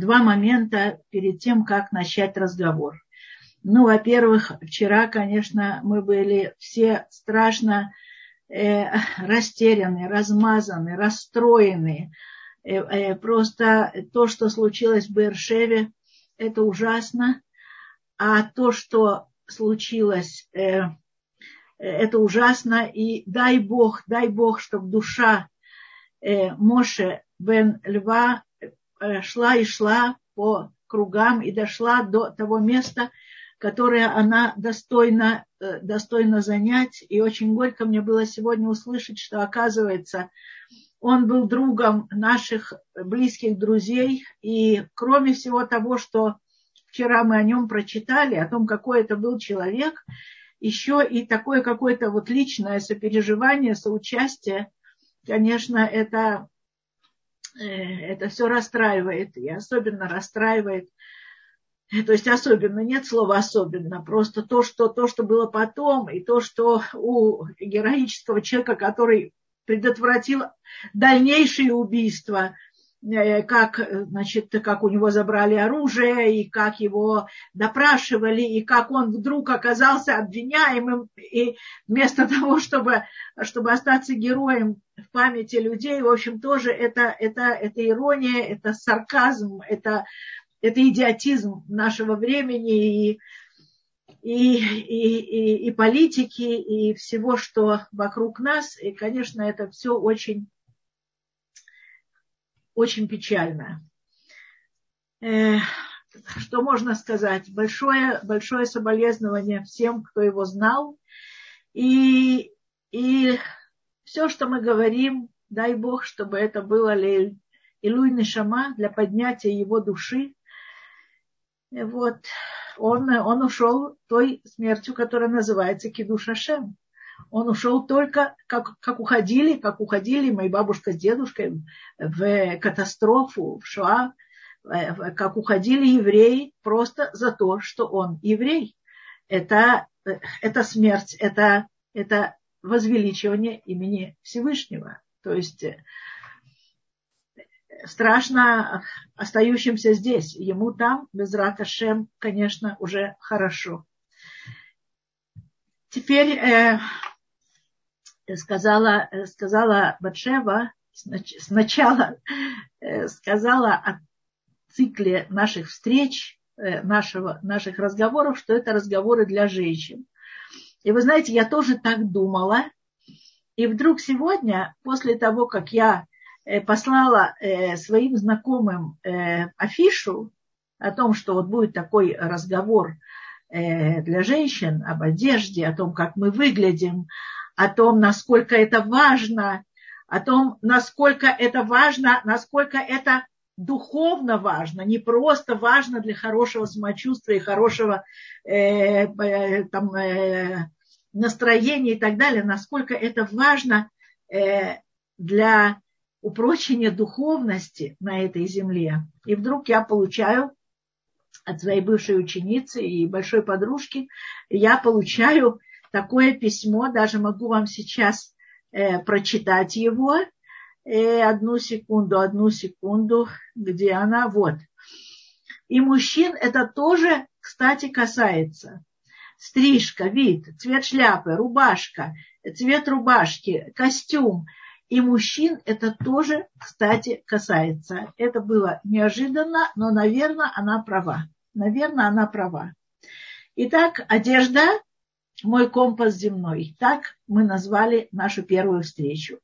два момента перед тем, как начать разговор. Ну, во-первых, вчера, конечно, мы были все страшно э, растеряны, размазаны, расстроены. Э, э, просто то, что случилось в Бершеве, это ужасно. А то, что случилось, э, это ужасно. И дай Бог, дай Бог, чтобы душа э, Моше бен Льва шла и шла по кругам и дошла до того места, которое она достойна, э, достойна занять. И очень горько мне было сегодня услышать, что, оказывается, он был другом наших близких друзей. И кроме всего того, что вчера мы о нем прочитали, о том, какой это был человек, еще и такое какое-то вот личное сопереживание, соучастие, конечно, это, э, это все расстраивает, и особенно расстраивает то есть особенно, нет слова особенно, просто то, что, то, что было потом, и то, что у героического человека, который предотвратил дальнейшие убийства, э, как, значит, как у него забрали оружие, и как его допрашивали, и как он вдруг оказался обвиняемым, и вместо того, чтобы, чтобы остаться героем в памяти людей, в общем, тоже это, это, это ирония, это сарказм, это это идиотизм нашего времени и, и, и, и, и политики, и всего, что вокруг нас. И, конечно, это все очень, очень печально. Что можно сказать? Большое, большое соболезнование всем, кто его знал. И, и все, что мы говорим, дай Бог, чтобы это было Илуй Нишама для поднятия его души, вот, он, он ушел той смертью, которая называется Кидушашем. Он ушел только, как, как уходили, как уходили мои бабушка с дедушкой в катастрофу, в Шоа, как уходили евреи просто за то, что он еврей. Это, это смерть, это, это возвеличивание имени Всевышнего. То есть страшно остающимся здесь. Ему там, без Раташем, конечно, уже хорошо. Теперь э, сказала, сказала Батшева, сначала э, сказала о цикле наших встреч, э, нашего, наших разговоров, что это разговоры для женщин. И вы знаете, я тоже так думала. И вдруг сегодня, после того, как я Э, послала своим знакомым афишу о том, что вот будет такой разговор для женщин об одежде, о том, как мы выглядим, о том, насколько это важно, о том, насколько это важно, насколько это духовно важно, не просто важно для хорошего самочувствия и хорошего э, э, там, э, настроения и так далее, насколько это важно э, для упрочение духовности на этой земле. И вдруг я получаю от своей бывшей ученицы и большой подружки, я получаю такое письмо, даже могу вам сейчас э, прочитать его. Э, одну секунду, одну секунду, где она, вот. И мужчин это тоже, кстати, касается. Стрижка, вид, цвет шляпы, рубашка, цвет рубашки, костюм – и мужчин это тоже, кстати, касается. Это было неожиданно, но, наверное, она права. Наверное, она права. Итак, одежда – мой компас земной. Так мы назвали нашу первую встречу.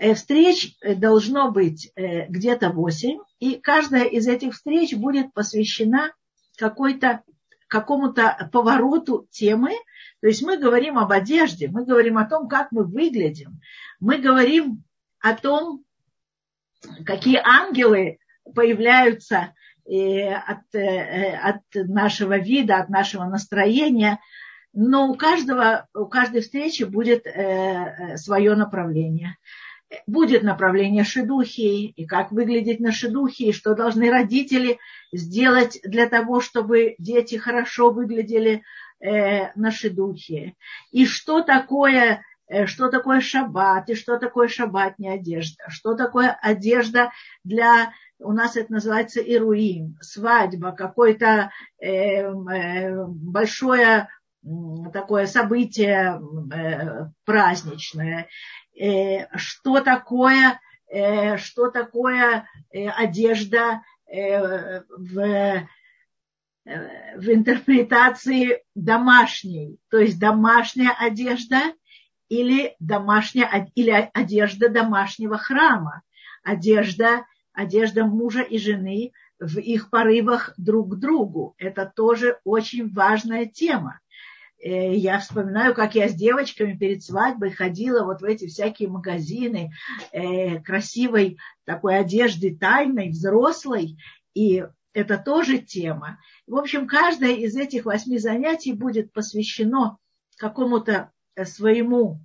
Э, встреч э, должно быть э, где-то 8, и каждая из этих встреч будет посвящена какой-то какому-то повороту темы. То есть мы говорим об одежде, мы говорим о том, как мы выглядим, мы говорим о том, какие ангелы появляются от, от нашего вида, от нашего настроения. Но у каждого, у каждой встречи будет э, свое направление. Будет направление шедухи, и как выглядеть на шедухе, и что должны родители сделать для того, чтобы дети хорошо выглядели э, на шедухе, и что такое э, что такое шаббат, и что такое шаббатная одежда, что такое одежда для у нас это называется ируим, свадьба, какое-то э, э, большое такое событие э, праздничное, э, что такое, э, что такое одежда в в интерпретации домашней, то есть домашняя одежда или домашняя или одежда домашнего храма, одежда, одежда мужа и жены в их порывах друг к другу. Это тоже очень важная тема. Э, я вспоминаю, как я с девочками перед свадьбой ходила вот в эти всякие магазины э, красивой такой одежды тайной, взрослой, и это тоже тема. В общем, каждое из этих восьми занятий будет посвящено какому-то э, своему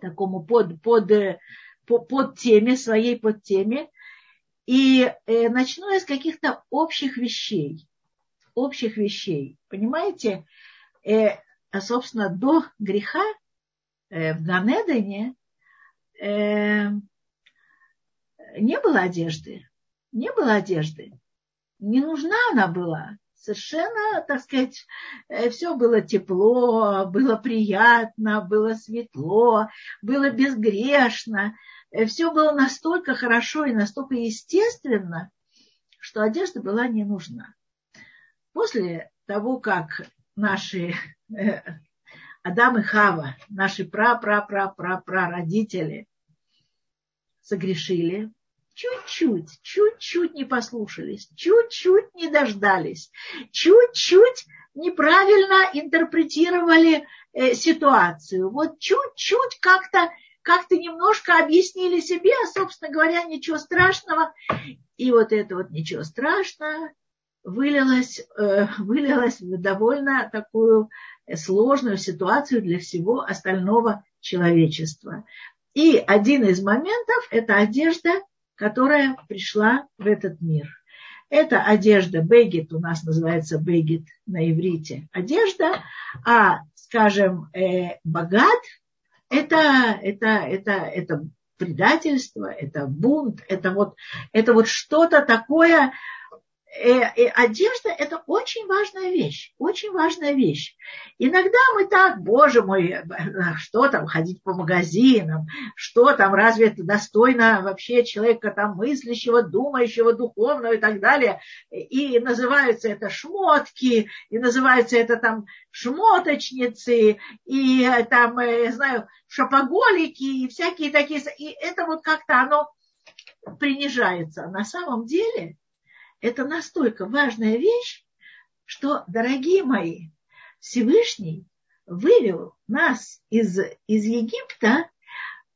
такому под, под, под, теме, своей под теме. И начну я с каких-то общих вещей. Общих вещей. Понимаете, э, а, собственно, до греха э, в Ганедене э, не было одежды. Не было одежды не нужна она была. Совершенно, так сказать, э, все было тепло, было приятно, было светло, было безгрешно. Э, все было настолько хорошо и настолько естественно, что одежда была не нужна. После того, как наши э, Адам и Хава, наши пра-пра-пра-пра-пра родители согрешили, чуть-чуть, чуть-чуть не послушались, чуть-чуть не дождались, чуть-чуть неправильно интерпретировали э, ситуацию. Вот чуть-чуть как-то как-то немножко объяснили себе, а, собственно говоря, ничего страшного. И вот это вот ничего страшного вылилось, э, вылилось в довольно такую сложную ситуацию для всего остального человечества. И один из моментов – это одежда которая пришла в этот мир. Это одежда бегет, у нас называется бегет на иврите, одежда, а, скажем, э, богат, это, это, это, это предательство, это бунт, это вот, это вот что-то такое, Э, э, одежда – это очень важная вещь, очень важная вещь. Иногда мы так, боже мой, э, что там, ходить по магазинам, что там, разве это достойно вообще человека там мыслящего, думающего, духовного и так далее. И называются это шмотки, и называются это там шмоточницы, и там, я знаю, шопоголики, и всякие такие. И это вот как-то оно принижается. На самом деле – это настолько важная вещь, что, дорогие мои, Всевышний вывел нас из, из Египта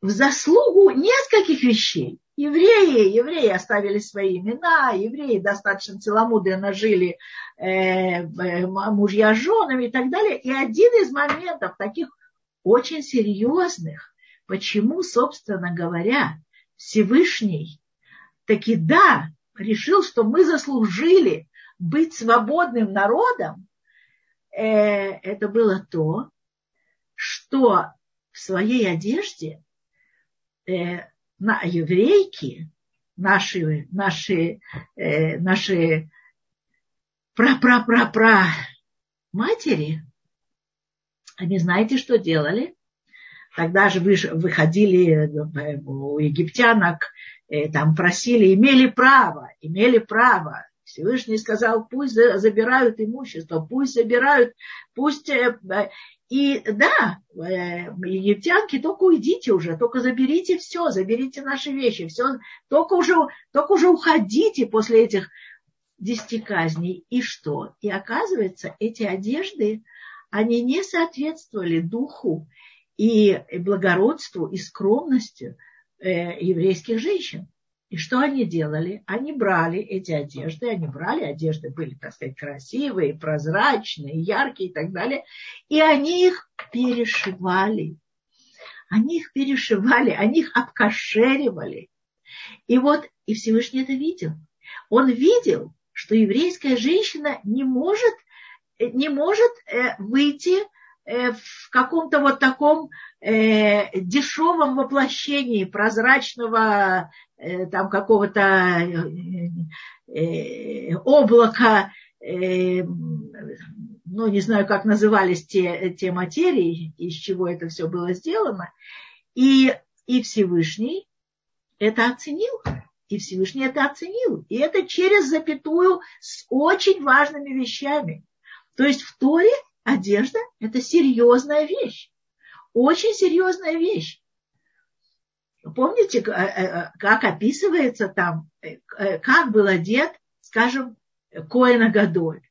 в заслугу нескольких вещей. Евреи, евреи оставили свои имена, евреи достаточно целомудренно жили э, э, мужья женами и так далее. И один из моментов таких очень серьезных, почему, собственно говоря, Всевышний таки да, решил, что мы заслужили быть свободным народом, э, это было то, что в своей одежде э, на еврейки, наши, наши, э, наши пра-пра-пра-пра матери, они знаете, что делали? Тогда же вы выходили у египтянок Э, там просили, имели право, имели право. Всевышний сказал, пусть забирают имущество, пусть забирают, пусть... Э, э, и да, египтянки, только уйдите уже, только заберите все, заберите наши вещи, все, только уже, только уже уходите после этих десяти казней. И что? И оказывается, эти одежды, они не соответствовали духу и благородству и скромностью – э, еврейских женщин. И что они делали? Они брали эти одежды, они брали одежды, были, так сказать, красивые, прозрачные, яркие и так далее, и они их перешивали. Они их перешивали, они их обкошеривали. И вот, и Всевышний это видел. Он видел, что еврейская женщина не может, не может э, выйти в каком-то вот таком э, дешевом воплощении прозрачного э, там какого-то э, э, облака, э, ну, не знаю, как назывались те, те материи, из чего это все было сделано. И, и Всевышний это оценил. И Всевышний это оценил. И это через запятую с очень важными вещами. То есть в Торе одежда – это серьезная вещь. Очень серьезная вещь. Помните, э, э, как описывается там, э, как был одет, скажем, Коэна Гадоль.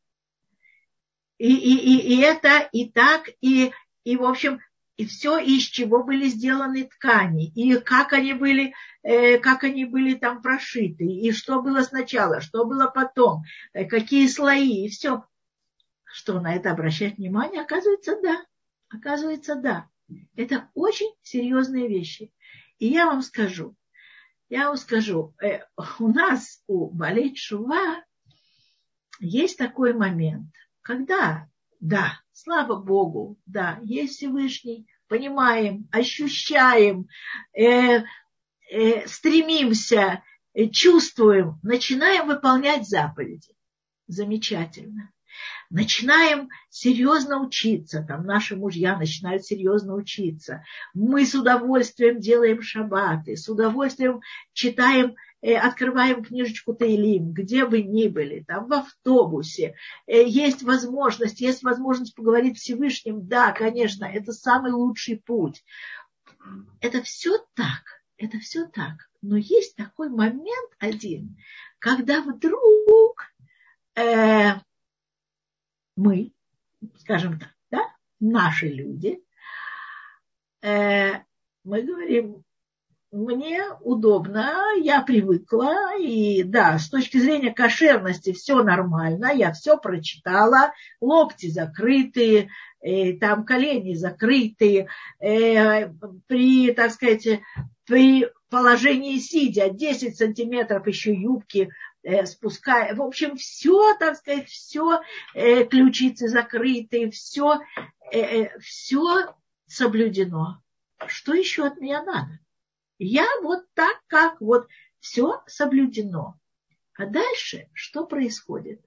И, и, и, и это и так, и, и в общем, и все, из чего были сделаны ткани, и как они были, э, как они были там прошиты, и что было сначала, что было потом, э, какие слои, и все. Что на это обращать внимание? Оказывается, да. Оказывается, да. Это очень серьезные вещи. И я вам скажу, я вам скажу, э, у нас, у Балей Шува, есть такой момент, когда, да, слава Богу, да, есть Всевышний, понимаем, ощущаем, э, э, стремимся, э, чувствуем, начинаем выполнять заповеди. Замечательно начинаем серьезно учиться, там наши мужья начинают серьезно учиться, мы с удовольствием делаем шаббаты, с удовольствием читаем, э, открываем книжечку Таилим, где бы ни были, там в автобусе, э, есть возможность, есть возможность поговорить Всевышним, да, конечно, это самый лучший путь. Это все так, это все так. Но есть такой момент один, когда вдруг э, мы, скажем так, да, наши люди, э, мы говорим, мне удобно, я привыкла, и да, с точки зрения кошерности все нормально, я все прочитала, локти закрытые, э, там колени закрытые, э, при, так сказать, при положении сидя 10 сантиметров еще юбки спуская, в общем, все, так сказать, все, э, ключицы закрыты, все, э, все соблюдено. Что еще от меня надо? Я вот так, как вот все соблюдено. А дальше что происходит?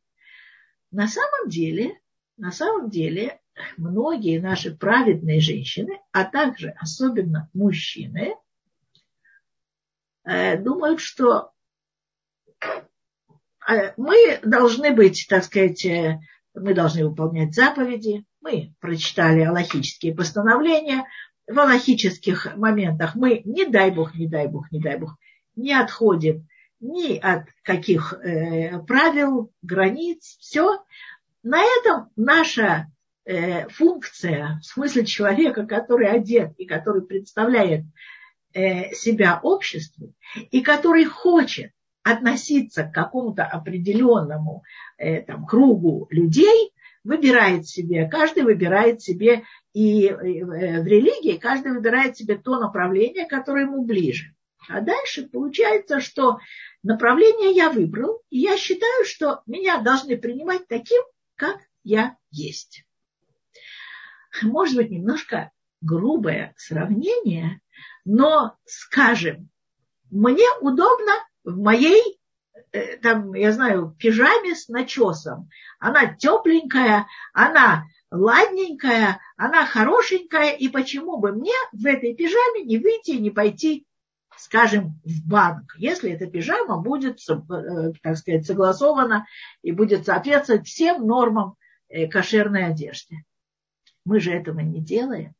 На самом деле, на самом деле, многие наши праведные женщины, а также особенно мужчины, думают, что мы должны быть, так сказать, э, мы должны выполнять заповеди, мы прочитали аллахические постановления, в аллахических моментах мы, не дай бог, не дай бог, не дай бог, не отходим ни от каких э, правил, границ, все. На этом наша э, функция, в смысле человека, который одет и который представляет э, себя обществу, и который хочет относиться к какому-то определенному э, там, кругу людей, выбирает себе, каждый выбирает себе и э, в религии, каждый выбирает себе то направление, которое ему ближе. А дальше получается, что направление я выбрал, и я считаю, что меня должны принимать таким, как я есть. Может быть, немножко грубое сравнение, но, скажем, мне удобно в моей, э, там, я знаю, пижаме с начесом. Она тепленькая, она ладненькая, она хорошенькая, и почему бы мне в этой пижаме не выйти и не пойти, скажем, в банк, если эта пижама будет, э, так сказать, согласована и будет соответствовать всем нормам э, кошерной одежды. Мы же этого не делаем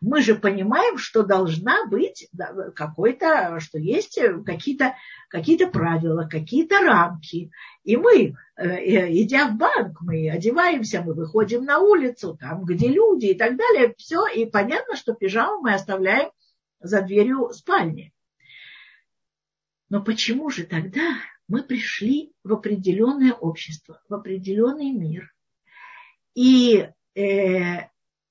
мы же понимаем, что должна быть какой-то, что есть какие-то какие правила, какие-то рамки. И мы, э, э, идя в банк, мы одеваемся, мы выходим на улицу, там, где люди и так далее, все, и понятно, что пижаму мы оставляем за дверью спальни. Но почему же тогда мы пришли в определенное общество, в определенный мир? И э,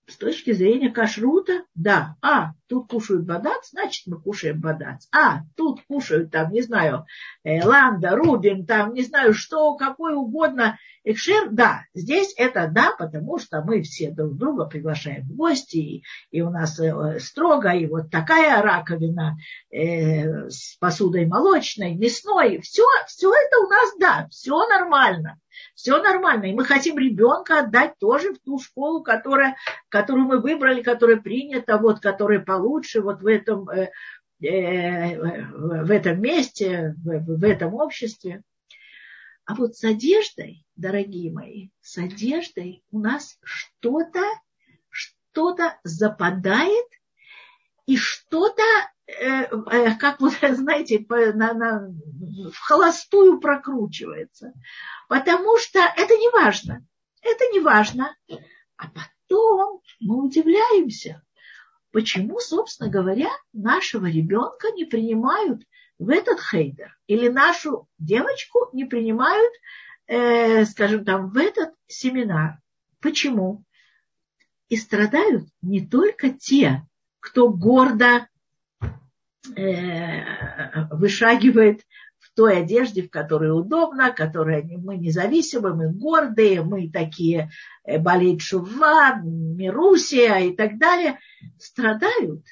с точки зрения кашрута, да, а, тут кушают бадац, значит, мы кушаем бадац. А, тут кушают, там, не знаю, э, ланда, рубин, там, не знаю, что, какой угодно экшер, да, здесь это да, потому что мы все друг друга приглашаем в гости, и, и у нас э, строго, и вот такая раковина э, с посудой молочной, мясной, все, все это у нас, да, все нормально все нормально. И мы хотим ребенка отдать тоже в ту школу, которая, которую мы выбрали, которая принята, вот, которая получше вот в этом, э, э, в этом месте, в, в этом обществе. А вот с одеждой, дорогие мои, с одеждой у нас что-то, что-то западает и что-то, э, э, как вот, знаете, на, на, в холостую прокручивается. Потому что это не важно. Это не важно. А потом мы удивляемся, почему, собственно говоря, нашего ребенка не принимают в этот хейдер. Или нашу девочку не принимают, э, скажем там, в этот семинар. Почему? И страдают не только те, кто гордо э, вышагивает той одежде, в которой удобно, которая мы независимы, мы гордые, мы такие э, болеет Шува, Мирусия и так далее, страдают.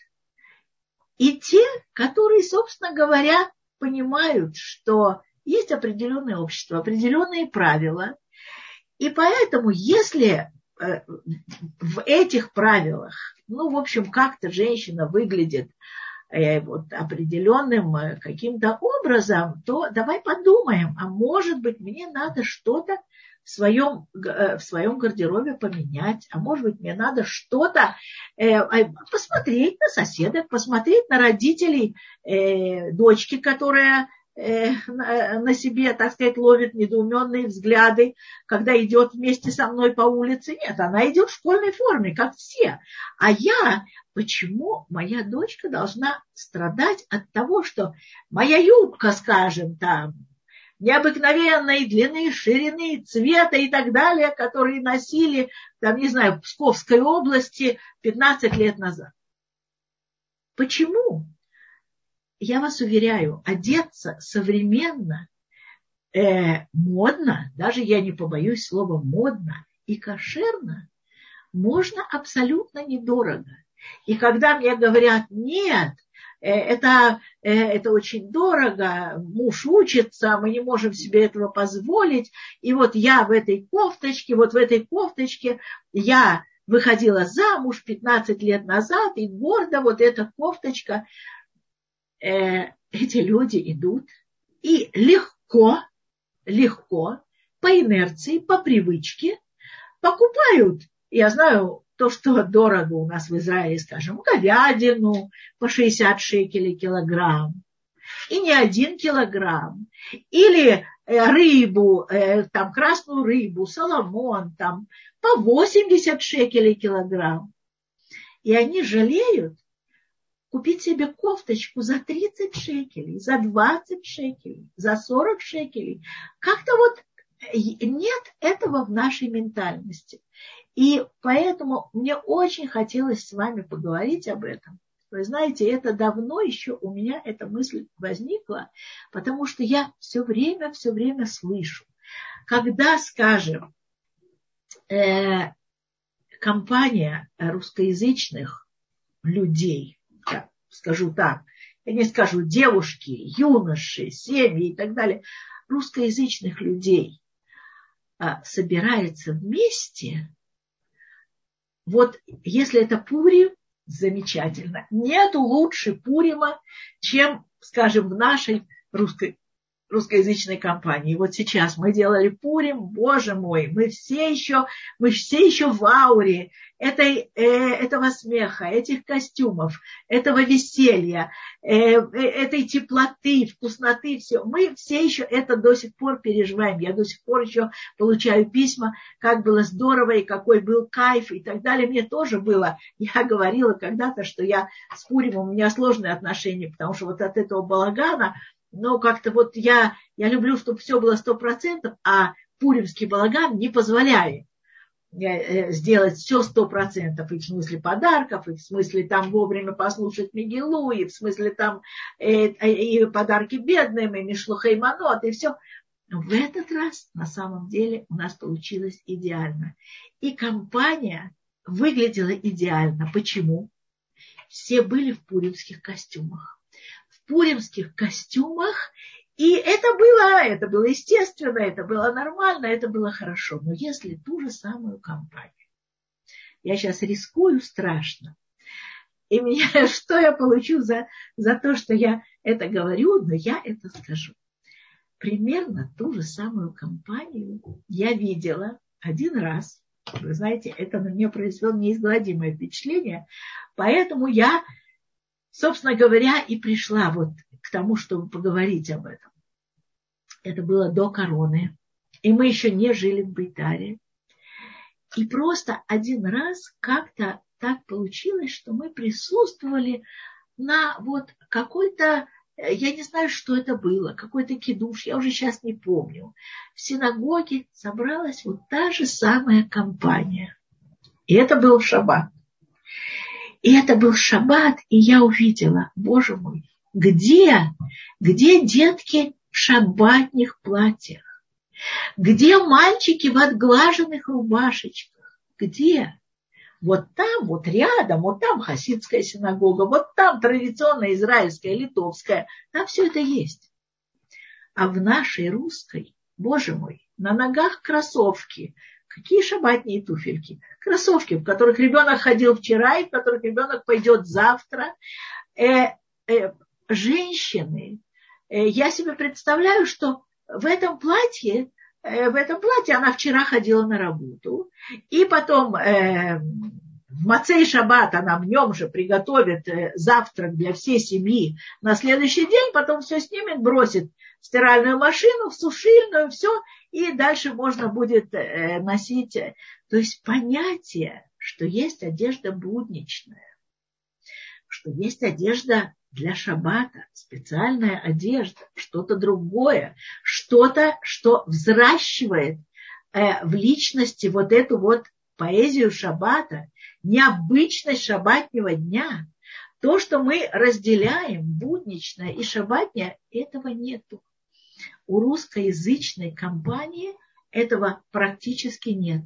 И те, которые, собственно говоря, понимают, что есть определенное общество, определенные правила. И поэтому, если э, в этих правилах, ну, в общем, как-то женщина выглядит Э, вот, определенным э, каким-то образом, то давай подумаем, а может быть мне надо что-то в своем, э, в своем гардеробе поменять, а может быть мне надо что-то посмотреть на соседок, посмотреть на родителей дочки, которая Э, на себе, так сказать, ловит недоуменные взгляды, когда идет вместе со мной по улице. Нет, она идет в школьной форме, как все. А я, почему моя дочка должна страдать от того, что моя юбка, скажем, там, необыкновенной длины, ширины, цвета и так далее, которые носили, там, не знаю, в Псковской области 15 лет назад. Почему? я вас уверяю, одеться современно, э, модно, даже я не побоюсь слова модно и кошерно, можно абсолютно недорого. И когда мне говорят, нет, это, э, это очень дорого, муж учится, мы не можем себе этого позволить. И вот я в этой кофточке, вот в этой кофточке я выходила замуж 15 лет назад, и гордо вот эта кофточка э, эти люди идут и легко, легко, по инерции, по привычке покупают. Я знаю то, что дорого у нас в Израиле, скажем, говядину по 60 шекелей килограмм. И не один килограмм. Или э, рыбу, э, там красную рыбу, соломон, там по 80 шекелей килограмм. И они жалеют, купить себе кофточку за 30 шекелей, за 20 шекелей, за 40 шекелей. Как-то вот э, нет этого в нашей ментальности. И поэтому мне очень хотелось с вами поговорить об этом. Вы знаете, это давно еще у меня эта мысль возникла, потому что я все время, все время слышу, когда, скажем, э, компания русскоязычных людей скажу так, я не скажу девушки, юноши, семьи и так далее, русскоязычных людей а, собирается вместе, вот если это Пурим, замечательно. Нету лучше Пурима, чем, скажем, в нашей русской русскоязычной компании. Вот сейчас мы делали Пурим, боже мой, мы все еще, мы все еще в ауре этой, э, этого смеха, этих костюмов, этого веселья, э, э, этой теплоты, вкусноты, все. Мы все еще это до сих пор переживаем. Я до сих пор еще получаю письма, как было здорово и какой был кайф и так далее. Мне тоже было. Я говорила когда-то, что я с Пуримом у меня сложные отношения, потому что вот от этого балагана но как-то вот я, я люблю, чтобы все было сто процентов, а пуримский балаган не позволяет. э, сделать все сто процентов, и в смысле подарков, и в смысле там вовремя послушать Мигелу, и в смысле там и, и подарки бедным, и Мишлухей Манот, и все. Но в этот раз на самом деле у нас получилось идеально. И компания выглядела идеально. Почему? Все были в пуримских костюмах. В пуримских костюмах и это было, это было естественно, это было нормально, это было хорошо. Но если ту же самую компанию, я сейчас рискую страшно, и меня, что я получу за, за то, что я это говорю, но я это скажу. Примерно ту же самую компанию я видела один раз. Вы знаете, это на меня произвело неизгладимое впечатление. Поэтому я, собственно говоря, и пришла вот к тому, чтобы поговорить об этом. Это было до короны. И мы еще не жили в Бейтаре. И просто один раз как-то так получилось, что мы присутствовали на вот какой-то, я не знаю, что это было, какой-то кидуш, я уже сейчас не помню. В синагоге собралась вот та же самая компания. И это был шаббат. И это был шаббат, и я увидела, боже мой, где, где детки в шаббатных платьях? Где мальчики в отглаженных рубашечках? Где? Вот там, вот рядом, вот там хасидская синагога, вот там традиционная израильская, литовская. Там все это есть. А в нашей русской, боже мой, на ногах кроссовки. Какие шабатные туфельки? Кроссовки, в которых ребенок ходил вчера и в которых ребенок пойдет завтра. Э, э, женщины, э, я себе представляю, что в этом платье, э, в этом платье она вчера ходила на работу, и потом э, в Мацей Шаббат она в нем же приготовит завтрак для всей семьи на следующий день, потом все снимет, бросит в стиральную машину, в сушильную, все, и дальше можно будет носить. То есть понятие, что есть одежда будничная, что есть одежда для шаббата, специальная одежда, что-то другое, что-то, что взращивает э, в личности вот эту вот поэзию шаббата, необычность шаббатнего дня. То, что мы разделяем, будничное и шаббатное, этого нету. У русскоязычной компании этого практически нет.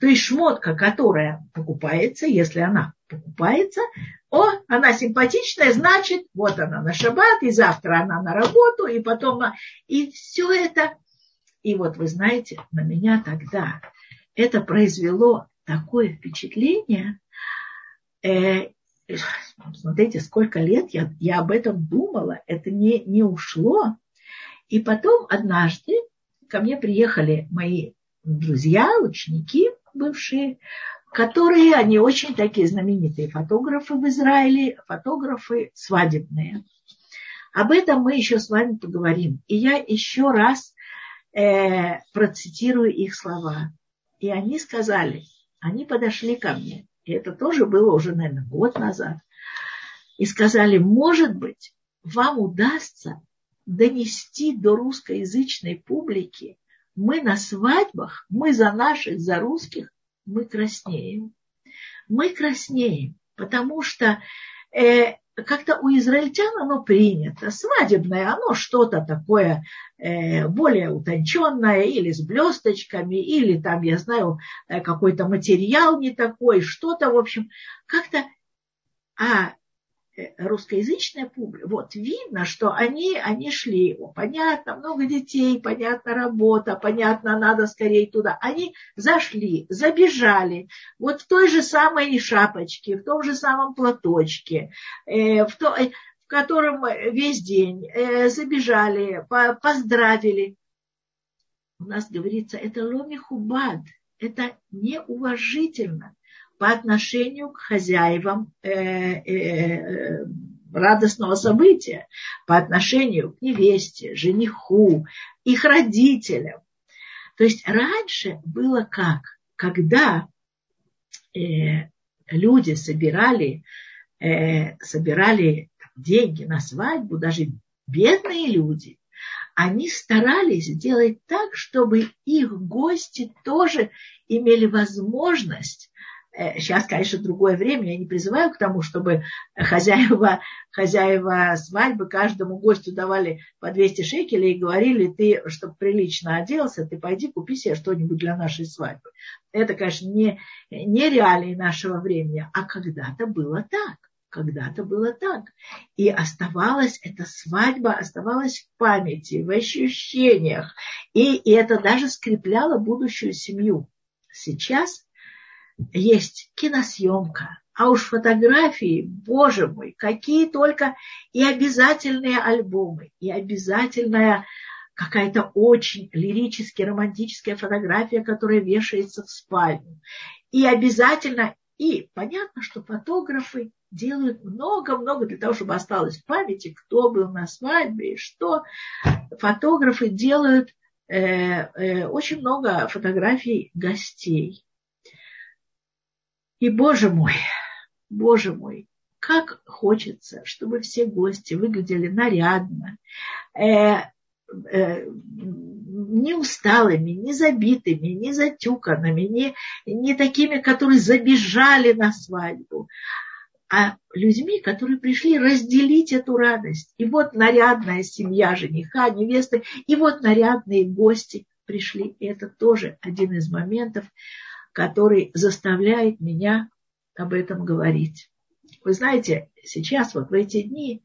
То есть шмотка, которая покупается, если она покупается, о, она симпатичная, значит, вот она на шаббат, и завтра она на работу, и потом, и все это. И вот вы знаете, на меня тогда это произвело такое впечатление, э, смотрите, сколько лет я, я об этом думала, это не, не ушло. И потом однажды ко мне приехали мои друзья, ученики бывшие, которые, они очень такие знаменитые фотографы в Израиле, фотографы свадебные. Об этом мы еще с вами поговорим. И я еще раз э, процитирую их слова. И они сказали, они подошли ко мне, и это тоже было уже, наверное, год назад, и сказали, может быть, вам удастся донести до русскоязычной публики, мы на свадьбах, мы за наших, за русских мы краснеем. Мы краснеем, потому что э, как-то у израильтян оно принято. Свадебное, оно что-то такое э, более утонченное, или с блесточками, или там, я знаю, э, какой-то материал не такой, что-то, в общем, как-то... А русскоязычная публика, вот видно, что они, они шли, о, понятно, много детей, понятно, работа, понятно, надо скорее туда. Они зашли, забежали, вот в той же самой шапочке, в том же самом платочке, э, в, то, э, в котором весь день э, забежали, по, поздравили. У нас говорится, это ломихубад, это неуважительно по отношению к хозяевам э, э, радостного события, по отношению к невесте, жениху, их родителям. То есть раньше было как? Когда э, люди собирали, э, собирали деньги на свадьбу, даже бедные люди, они старались сделать так, чтобы их гости тоже имели возможность Сейчас, конечно, другое время. Я не призываю к тому, чтобы хозяева, хозяева свадьбы каждому гостю давали по 200 шекелей и говорили, ты, чтобы прилично оделся, ты пойди купи себе что-нибудь для нашей свадьбы. Это, конечно, не, не реалии нашего времени, а когда-то было так. Когда-то было так. И оставалась эта свадьба, оставалась в памяти, в ощущениях. И, и это даже скрепляло будущую семью. Сейчас есть киносъемка, а уж фотографии, боже мой, какие только и обязательные альбомы, и обязательная какая-то очень лирически романтическая фотография, которая вешается в спальню. И обязательно, и понятно, что фотографы делают много-много для того, чтобы осталось в памяти, кто был на свадьбе и что. Фотографы делают э, э, очень много фотографий гостей. И, боже мой, боже мой, как хочется, чтобы все гости выглядели нарядно, э, э, не усталыми, не забитыми, не затюканными, не, не такими, которые забежали на свадьбу, а людьми, которые пришли разделить эту радость. И вот нарядная семья жениха, невесты, и вот нарядные гости пришли. И это тоже один из моментов, который заставляет меня об этом говорить. Вы знаете, сейчас, вот в эти дни,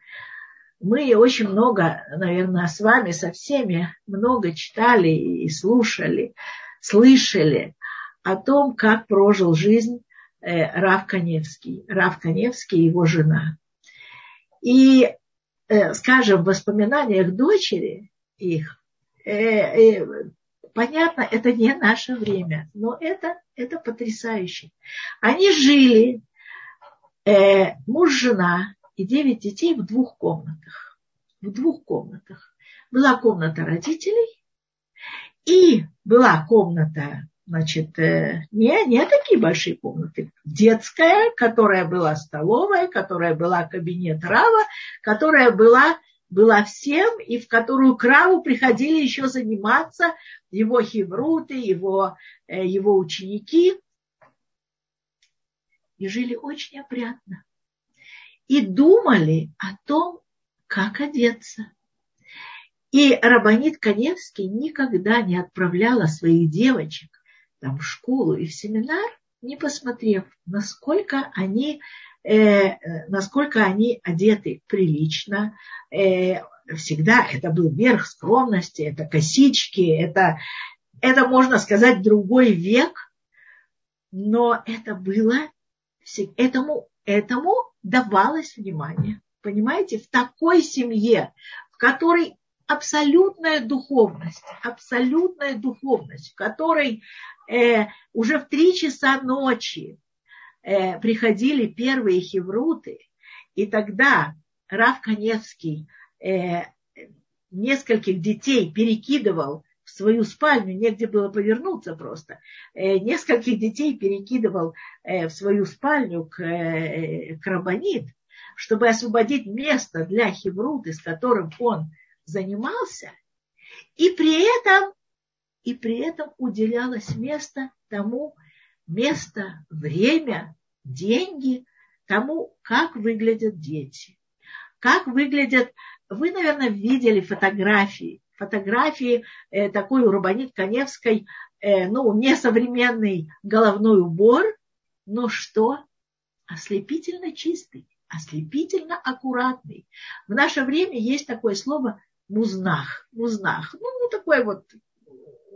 мы очень много, наверное, с вами, со всеми, много читали и слушали, слышали о том, как прожил жизнь э, Рав Коневский. Рав Коневский и его жена. И, э, скажем, в воспоминаниях дочери их э, Понятно, это не наше время, но это, это потрясающе. Они жили, э, муж, жена и девять детей в двух комнатах. В двух комнатах. Была комната родителей и была комната, значит, э, не, не такие большие комнаты. Детская, которая была столовая, которая была кабинет Рава, которая была была всем, и в которую Краву приходили еще заниматься его хевруты, его, э, его ученики. И жили очень опрятно. И думали о том, как одеться. И Рабанит Коневский никогда не отправляла своих девочек там, в школу и в семинар, не посмотрев, насколько они насколько они одеты прилично. Э, всегда это был верх скромности, это косички, это, это можно сказать, другой век. Но это было, этому, этому давалось внимание. Понимаете, в такой семье, в которой абсолютная духовность, абсолютная духовность, в которой э, уже в три часа ночи э, приходили первые хевруты, и тогда Рав Коневский э, нескольких детей перекидывал в свою спальню, негде было повернуться просто, э, нескольких детей перекидывал э, в свою спальню к, э, к Рабанит, чтобы освободить место для хевруты, с которым он занимался, и при этом, и при этом уделялось место тому, место, время, деньги тому, как выглядят дети. Как выглядят... Вы, наверное, видели фотографии. Фотографии э, такой у Рубанит Коневской, э, ну, несовременный головной убор, но что? Ослепительно чистый, ослепительно аккуратный. В наше время есть такое слово музнах. Музнах. Ну, ну такой вот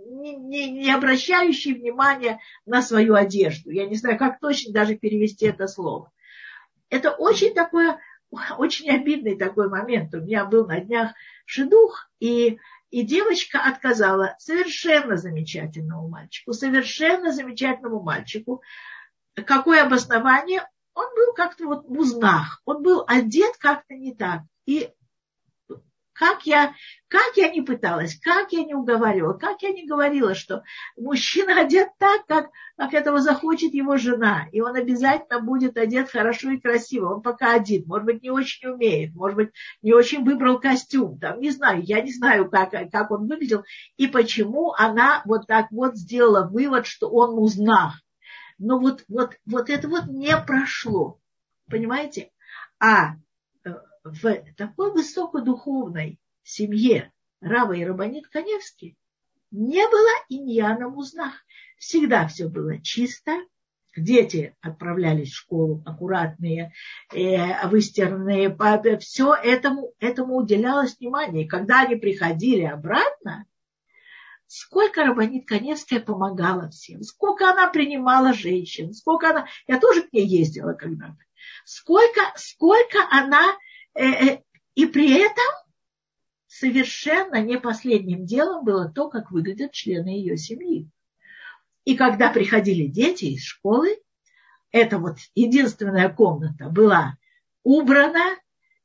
не, не, не обращающий внимания на свою одежду. Я не знаю, как точно даже перевести это слово. Это очень такое, очень обидный такой момент. У меня был на днях шедух, и, и девочка отказала совершенно замечательному мальчику, совершенно замечательному мальчику. Какое обоснование? Он был как-то вот в узнах, он был одет как-то не так. И Как я, как я не пыталась, как я не уговаривала, как я не говорила, что мужчина одет так, как, как этого захочет его жена, и он обязательно будет одет хорошо и красиво. Он пока один, может быть, не очень умеет, может быть, не очень выбрал костюм, там, не знаю, я не знаю, как, как он выглядел, и почему она вот так вот сделала вывод, что он узнал. Но вот, вот, вот это вот не прошло. Понимаете? А в такой высокодуховной семье Рава и Рабанит Каневский не было иньяна в узнах. Всегда все было чисто, дети отправлялись в школу аккуратные, э, выстиранные, все этому, этому уделялось внимание. И когда они приходили обратно, сколько Рабанит Каневская помогала всем, сколько она принимала женщин, сколько она... Я тоже к ней ездила когда-то сколько, сколько она, э, э, и при этом совершенно не последним делом было то, как выглядят члены ее семьи. И когда приходили дети из школы, эта вот единственная комната была убрана,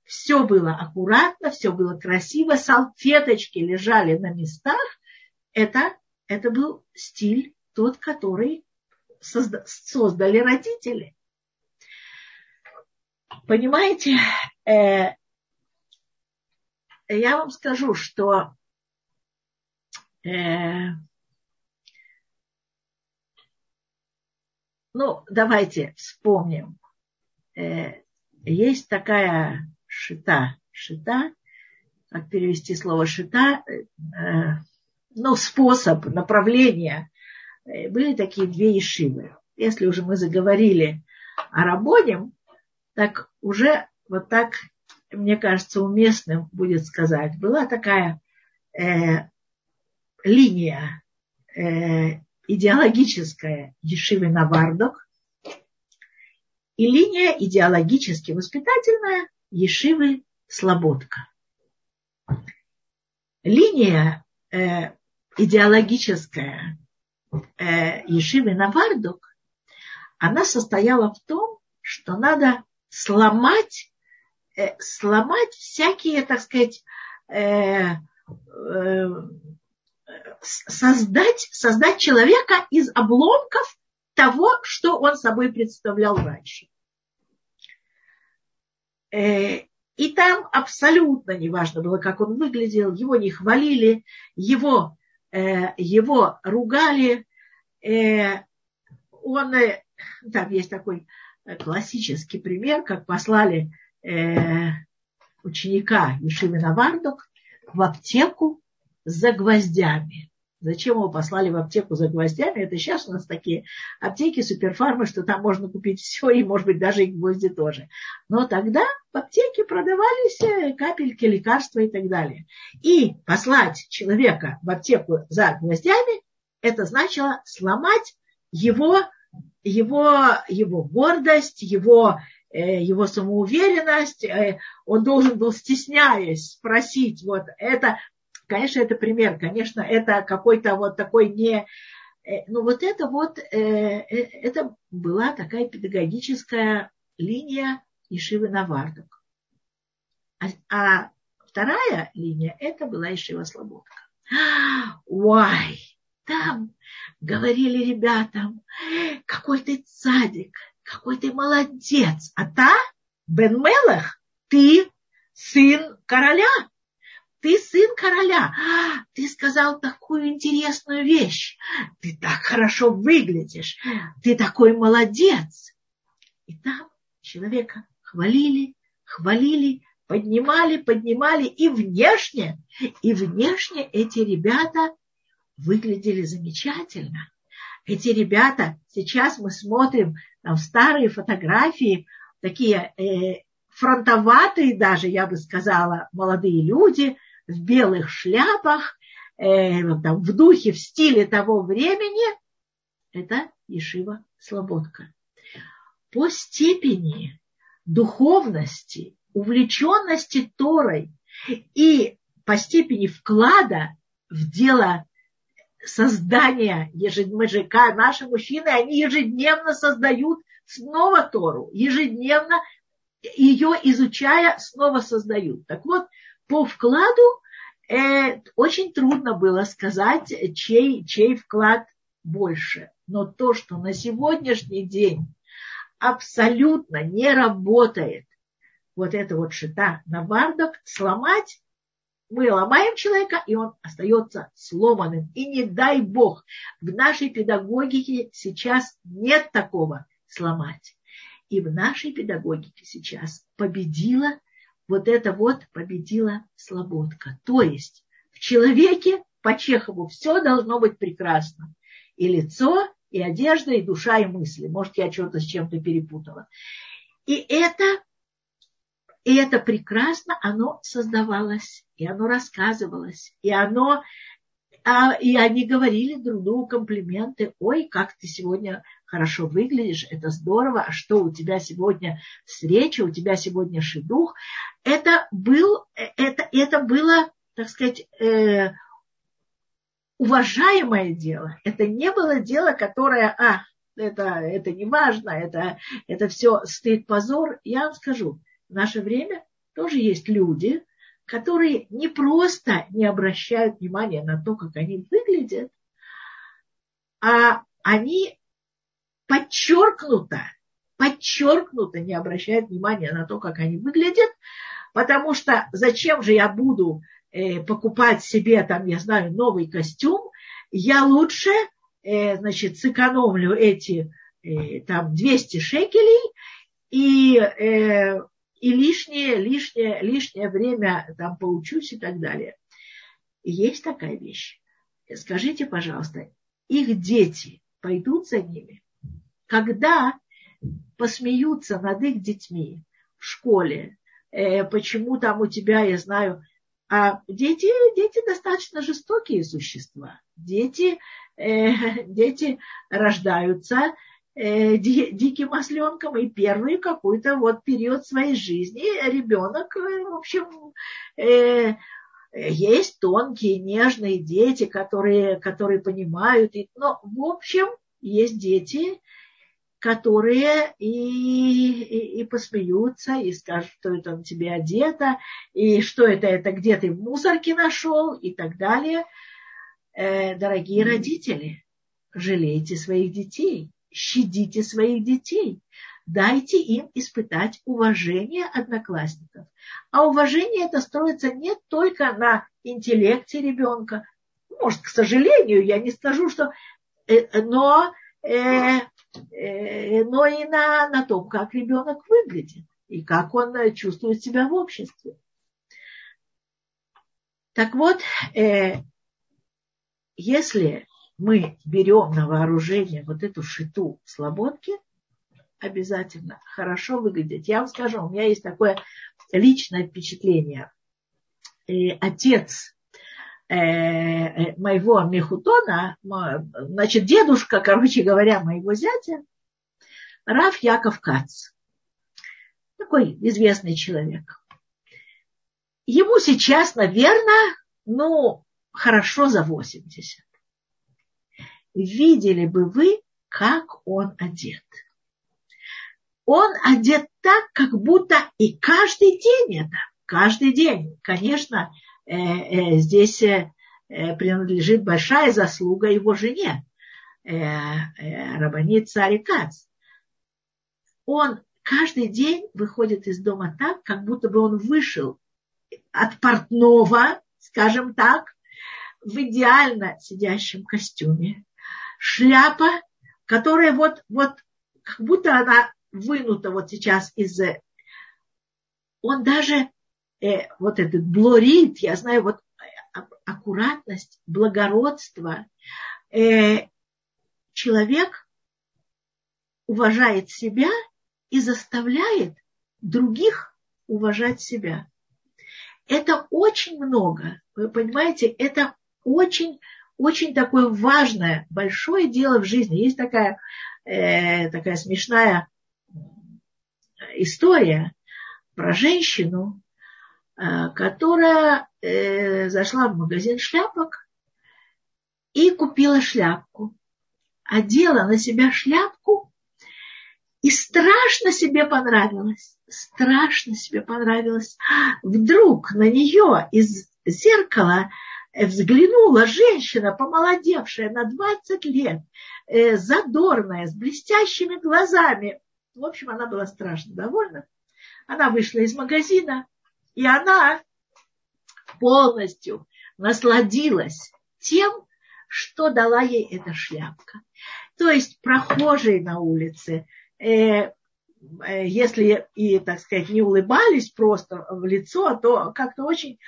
все было аккуратно, все было красиво, салфеточки лежали на местах. Это, это был стиль тот, который создали родители. Понимаете, э, я вам скажу, что э, ну, давайте вспомним. Э, есть такая шита. Шита, как перевести слово шита, э, ну, способ, направление. Э, были такие две ешивы. Если уже мы заговорили о Рабоне, так уже вот так, мне кажется, уместным будет сказать. Была такая э, линия э, идеологическая Ешивы Навардок и линия идеологически воспитательная Ешивы Слободка. Линия э, идеологическая э, Ешивы Навардок, она состояла в том, что надо сломать, сломать всякие, так сказать, э, э, создать, создать человека из обломков того, что он собой представлял раньше. И там абсолютно неважно было, как он выглядел, его не хвалили, его, его ругали. Он, там есть такой классический пример, как послали э, ученика Ешивы Навардук в аптеку за гвоздями. Зачем его послали в аптеку за гвоздями? Это сейчас у нас такие аптеки, суперфармы, что там можно купить все, и, может быть, даже и гвозди тоже. Но тогда в аптеке продавались э, капельки, лекарства и так далее. И послать человека в аптеку за гвоздями, это значило сломать его его, его гордость, его, его самоуверенность. Э, он должен был, стесняясь, спросить, вот это, конечно, это пример, конечно, это какой-то вот такой не... Э, ну вот это вот, это была такая педагогическая линия Ишивы Навардук. А, а вторая линия, это была Ишива Слободка. Ой, там говорили ребятам, какой ты цадик, какой ты молодец. А та, Бен Мелах, ты сын короля. Ты сын короля. Ты сказал такую интересную вещь. Ты так хорошо выглядишь. Ты такой молодец. И там человека хвалили, хвалили, поднимали, поднимали. И внешне, и внешне эти ребята выглядели замечательно. Эти ребята, сейчас мы смотрим там, старые фотографии, такие э, фронтоватые даже, я бы сказала, молодые люди в белых шляпах, э, там, в духе, в стиле того времени. Это Ешива Слободка. По степени духовности, увлеченности Торой и по степени вклада в дело создания ежедневно, наши мужчины, они ежедневно создают снова Тору, ежедневно ее изучая, снова создают. Так вот, по вкладу э, очень трудно было сказать, чей, чей вклад больше. Но то, что на сегодняшний день абсолютно не работает, вот это вот шита на бардах, сломать, мы ломаем человека, и он остается сломанным. И не дай бог, в нашей педагогике сейчас нет такого сломать. И в нашей педагогике сейчас победила вот это вот победила слободка. То есть в человеке по Чехову все должно быть прекрасно. И лицо, и одежда, и душа, и мысли. Может, я что-то с чем-то перепутала. И это, и это прекрасно, оно создавалось, и оно рассказывалось, и оно а, и они говорили друг другу комплименты. Ой, как ты сегодня хорошо выглядишь, это здорово, а что у тебя сегодня встреча, у тебя сегодня шедух. Это, был, это, это было, так сказать, э, уважаемое дело. Это не было дело, которое, а, это, это не важно, это, это все стыд, позор. Я вам скажу, в наше время тоже есть люди, которые не просто не обращают внимания на то, как они выглядят, а они подчеркнуто, подчеркнуто не обращают внимания на то, как они выглядят, потому что зачем же я буду э, покупать себе, там, я знаю, новый костюм, я лучше, э, значит, сэкономлю эти э, там 200 шекелей и и лишнее, лишнее, лишнее время там поучусь и так далее. Есть такая вещь. Скажите, пожалуйста, их дети пойдут за ними? Когда посмеются над их детьми в школе, э, почему там у тебя, я знаю, а дети, дети достаточно жестокие существа. Дети, э, дети рождаются э, диким осленком, и первый какой-то вот период своей жизни ребенок, э, в общем, э, есть тонкие, нежные дети, которые, которые понимают. И, но, в общем, есть дети, которые и, и, и посмеются, и скажут, что это на тебе одето, и что это, это где ты в мусорке нашел, и так далее. Э, дорогие родители, жалейте своих детей щадите своих детей. Дайте им испытать уважение одноклассников. А уважение это строится не только на интеллекте ребенка. Может, к сожалению, я не скажу, что... Э, но, э, э, но и на, на том, как ребенок выглядит и как он чувствует себя в обществе. Так вот, э, если мы берем на вооружение вот эту шиту слободки, обязательно хорошо выглядеть. Я вам скажу, у меня есть такое личное впечатление. И отец э, э, моего Мехутона, значит, дедушка, короче говоря, моего зятя, Раф Яков Кац. Такой известный человек. Ему сейчас, наверное, ну, хорошо за 80 видели бы вы, как он одет. Он одет так, как будто и каждый день это, каждый день. Конечно, э, э, здесь э, принадлежит большая заслуга его жене, Рабанит Царикац. Он каждый день выходит из дома так, как будто бы он вышел от портного, скажем так, в идеально сидящем костюме, шляпа, которая вот, вот как будто она вынута вот сейчас из... Он даже э, вот этот блорит, я знаю, вот э, аккуратность, благородство. Э, человек уважает себя и заставляет других уважать себя. Это очень много. Вы понимаете, это очень очень такое важное, большое дело в жизни. Есть такая, э, такая смешная история про женщину, э, которая э, зашла в магазин шляпок и купила шляпку. Одела на себя шляпку и страшно себе понравилось. страшно себе понравилось. Вдруг на нее из зеркала взглянула женщина, помолодевшая на 20 лет, э, задорная, с блестящими глазами. В общем, она была страшно довольна. Она вышла из магазина, и она полностью насладилась тем, что дала ей эта шляпка. То есть прохожие на улице, э, э, если и, так сказать, не улыбались просто в лицо, то как-то очень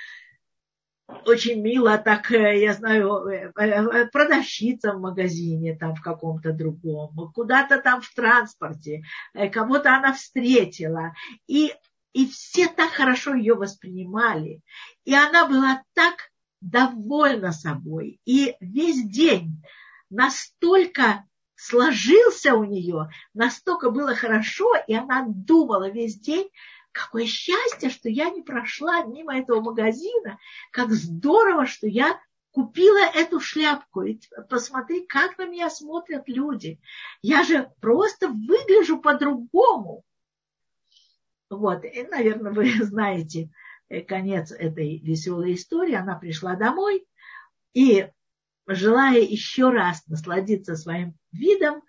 очень мило так, э, я знаю, э, э, продавщица в магазине там в каком-то другом, куда-то там в транспорте, кого-то она встретила. И, и все так хорошо ее воспринимали. И она была так довольна собой. И весь день настолько сложился у нее, настолько было хорошо, и она думала весь день, Какое счастье, что я не прошла мимо этого магазина. Как здорово, что я купила эту шляпку. И посмотри, как на меня смотрят люди. Я же просто выгляжу по-другому. Вот, и, наверное, вы знаете э, конец этой веселой истории. Она пришла домой и, желая еще раз насладиться своим видом,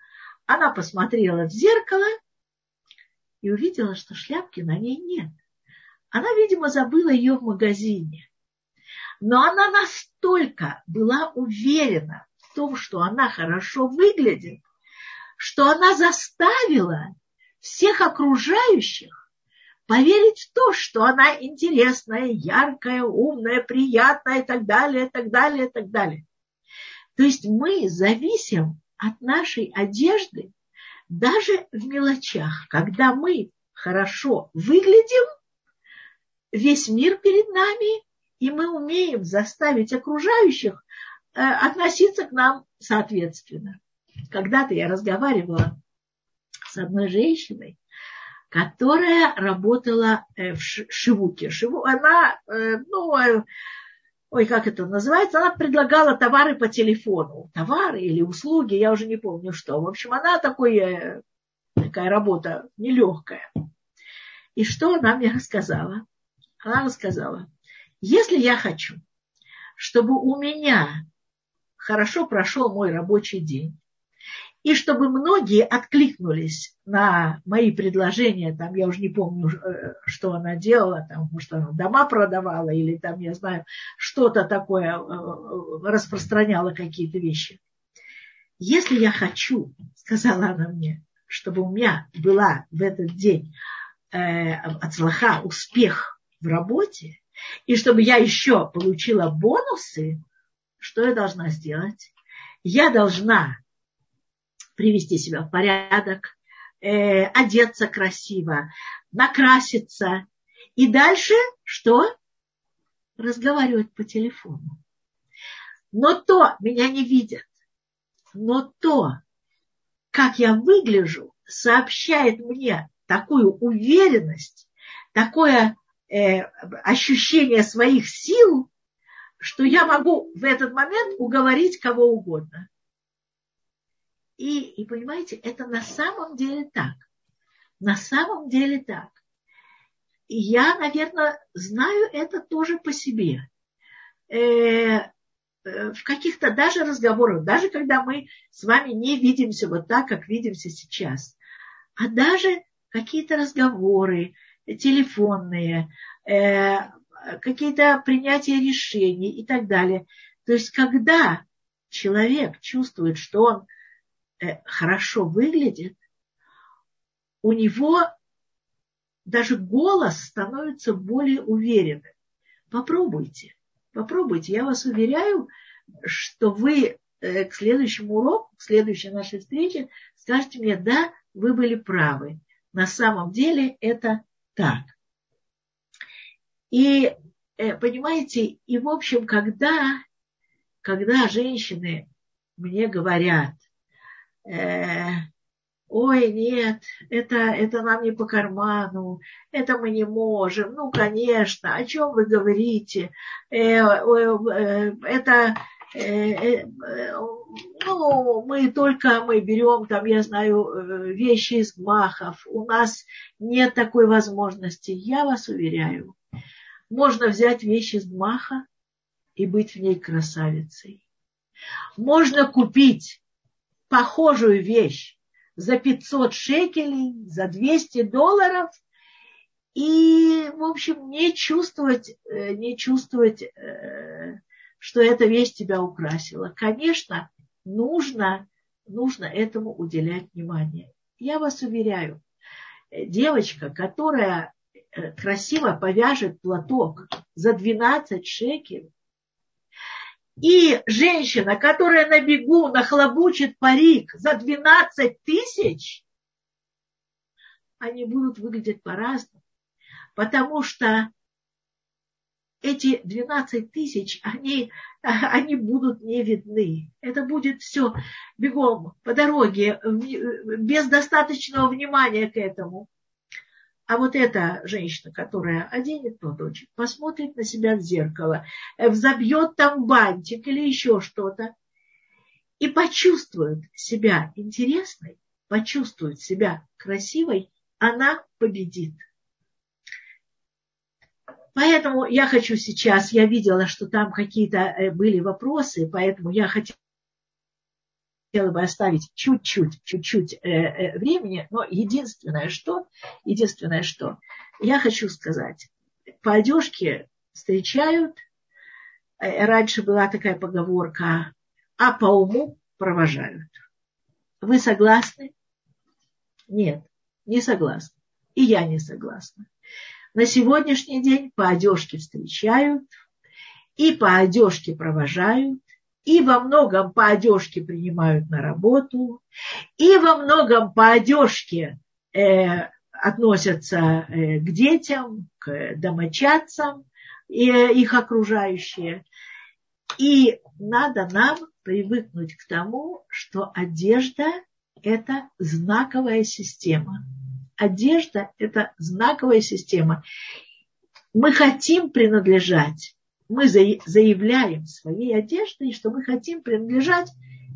она посмотрела в зеркало – и увидела, что шляпки на ней нет. Она, видимо, забыла ее в магазине. Но она настолько была уверена в том, что она хорошо выглядит, что она заставила всех окружающих поверить в то, что она интересная, яркая, умная, приятная и так далее, и так далее, и так далее. То есть мы зависим от нашей одежды даже в мелочах, когда мы хорошо выглядим, весь мир перед нами, и мы умеем заставить окружающих э, относиться к нам соответственно. Когда-то я разговаривала с одной женщиной, которая работала э, в Шивуке. Шиву, она, э, ну, ой, как это называется, она предлагала товары по телефону. Товары или услуги, я уже не помню что. В общем, она такой, э, такая работа нелегкая. И что она мне рассказала? Она рассказала, если я хочу, чтобы у меня хорошо прошел мой рабочий день, и чтобы многие откликнулись на мои предложения, там, я уже не помню, э, что она делала, там, может, она дома продавала или там, я знаю, что-то такое э, э, распространяла какие-то вещи. Если я хочу, сказала она мне, чтобы у меня была в этот день э, отслаха, успех в работе, и чтобы я еще получила бонусы, что я должна сделать? Я должна привести себя в порядок, э, одеться красиво, накраситься. И дальше что? Разговаривать по телефону. Но то меня не видят. Но то, как я выгляжу, сообщает мне такую уверенность, такое э, ощущение своих сил, что я могу в этот момент уговорить кого угодно. И, и понимаете, это на самом деле так. На самом деле так. И я, наверное, знаю это тоже по себе. Э, э, в каких-то даже разговорах, даже когда мы с вами не видимся вот так, как видимся сейчас, а даже какие-то разговоры телефонные, э, какие-то принятия решений и так далее. То есть, когда человек чувствует, что он хорошо выглядит, у него даже голос становится более уверенным. Попробуйте, попробуйте. Я вас уверяю, что вы э, к следующему уроку, к следующей нашей встрече скажете мне, да, вы были правы. На самом деле это так. И э, понимаете, и в общем, когда, когда женщины мне говорят, э, ой, нет, это, это нам не по карману, это мы не можем, ну, конечно, о чем вы говорите, э, э, это, э, э, ну, мы только мы берем там, я знаю, вещи из гмахов. У нас нет такой возможности. Я вас уверяю, можно взять вещи из гмаха и быть в ней красавицей. Можно купить похожую вещь за 500 шекелей, за 200 долларов и, в общем, не чувствовать, э, не чувствовать, э, что эта вещь тебя украсила. Конечно, нужно, нужно этому уделять внимание. Я вас уверяю, э, девочка, которая красиво повяжет платок за 12 шекелей, и женщина, которая на бегу нахлобучит парик за 12 тысяч, они будут выглядеть по-разному потому что эти 12 тысяч, они, они будут не видны. Это будет все бегом по дороге, без достаточного внимания к этому. А вот эта женщина, которая оденет платочек, посмотрит на себя в зеркало, взобьет там бантик или еще что-то, и почувствует себя интересной, почувствует себя красивой, она победит. Поэтому я хочу сейчас, я видела, что там какие-то э, были вопросы, поэтому я хотела бы оставить чуть-чуть, чуть-чуть э, э, времени, но единственное что, единственное что, я хочу сказать, по одежке встречают, раньше была такая поговорка, а по уму провожают. Вы согласны? Нет, не согласны. И я не согласна на сегодняшний день по одежке встречают, и по одежке провожают, и во многом по одежке принимают на работу, и во многом по одежке э, относятся э, к детям, к домочадцам, и, э, их окружающие. И надо нам привыкнуть к тому, что одежда – это знаковая система – одежда – это знаковая система. Мы хотим принадлежать, мы заявляем своей одеждой, что мы хотим принадлежать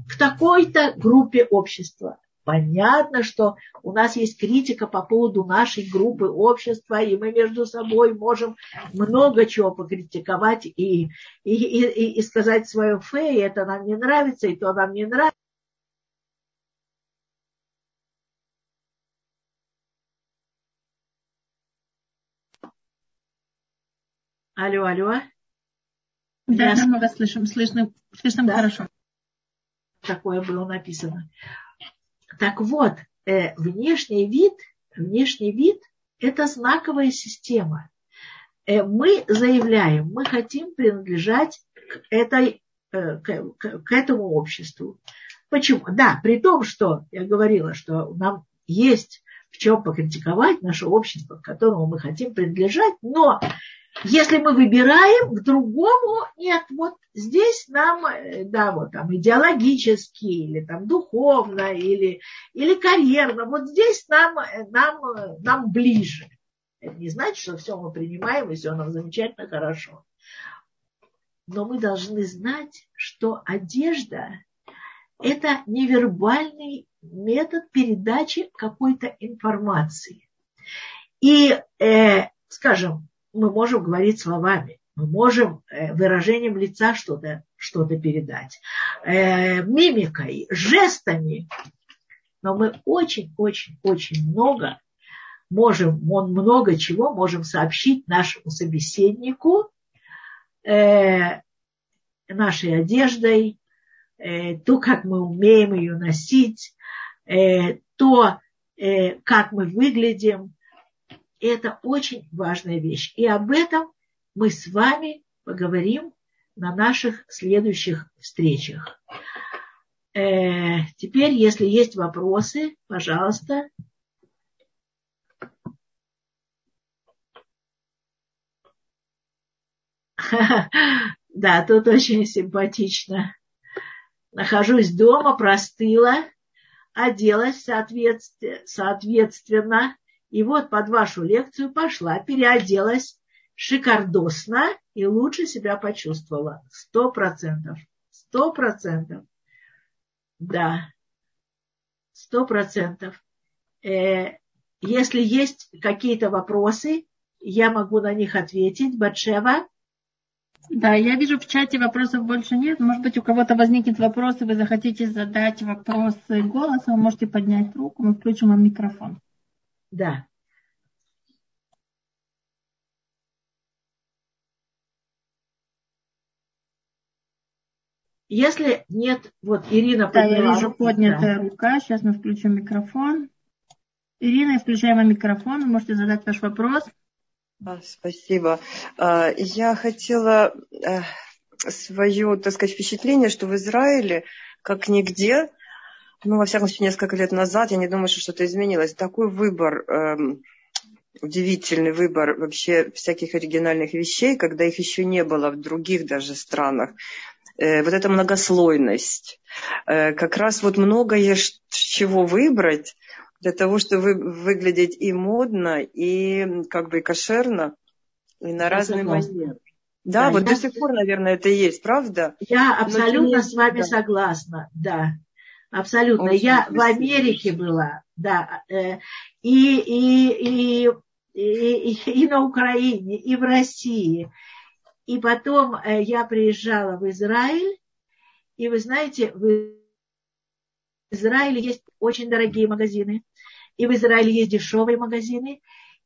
к такой-то группе общества. Понятно, что у нас есть критика по поводу нашей группы общества, и мы между собой можем много чего покритиковать и, и, и, и сказать свое фе, и это нам не нравится, и то нам не нравится. Алло, алло. Да, да, мы вас слышим, слышно, слышно да? хорошо. Такое было написано. Так вот, э, внешний вид, внешний вид – это знаковая система. Э, мы заявляем, мы хотим принадлежать к, этой, э, к, к, к этому обществу. Почему? Да, при том, что я говорила, что нам есть в чем покритиковать наше общество, к которому мы хотим принадлежать, но если мы выбираем, к другому нет. Вот здесь нам, э, да, вот там идеологически, или там духовно, или, или карьерно, вот здесь нам, э, нам, э, нам ближе. Это не значит, что все мы принимаем, и все нам замечательно хорошо. Но мы должны знать, что одежда – это невербальный метод передачи какой-то информации. И, э, скажем, мы можем говорить словами, мы можем э, выражением лица что-то что передать, э, мимикой, жестами. Но мы очень-очень-очень много можем, он много чего можем сообщить нашему собеседнику э, нашей одеждой, то, как мы умеем ее носить, то, как мы выглядим, и это очень важная вещь. И об этом мы с вами поговорим на наших следующих встречах. Э, теперь, если есть вопросы, пожалуйста. Да, тут очень симпатично. Нахожусь дома, простыла, оделась соответственно и вот под вашу лекцию пошла, переоделась шикардосно и лучше себя почувствовала. Сто процентов. сто процентов. Да, сто процентов. Э, если есть какие-то вопросы, я могу на них ответить. Батшева. Да, я вижу в чате вопросов больше нет. Может быть, у кого-то возникнет вопрос, и вы захотите задать вопросы голосом, можете поднять руку, мы включим вам микрофон. Да. Если нет, вот Ирина Да, я вижу поднятая да. рука. Сейчас мы включим микрофон. Ирина, включаем вам микрофон. Вы можете задать ваш вопрос. А, спасибо. А, я хотела э, свое, так сказать, впечатление, что в Израиле, как нигде, ну, во всяком случае, несколько лет назад, я не думаю, что что-то изменилось, такой выбор, эм, удивительный выбор вообще всяких оригинальных вещей, когда их еще не было в других даже странах. Э, вот эта многослойность. Э, как раз вот многое чего выбрать для того, чтобы выглядеть и модно, и как бы и кошерно, и на разные манеры. Да, да, вот я... до сих пор, наверное, это и есть, правда? Я абсолютно Но, с вами да. согласна, да. Абсолютно. Очень я в Америке была, да. Э, и, и, и, и, и на Украине, и в России. И потом э, я приезжала в Израиль, и вы знаете, в Израиле есть очень дорогие магазины, и в Израиле есть дешевые магазины,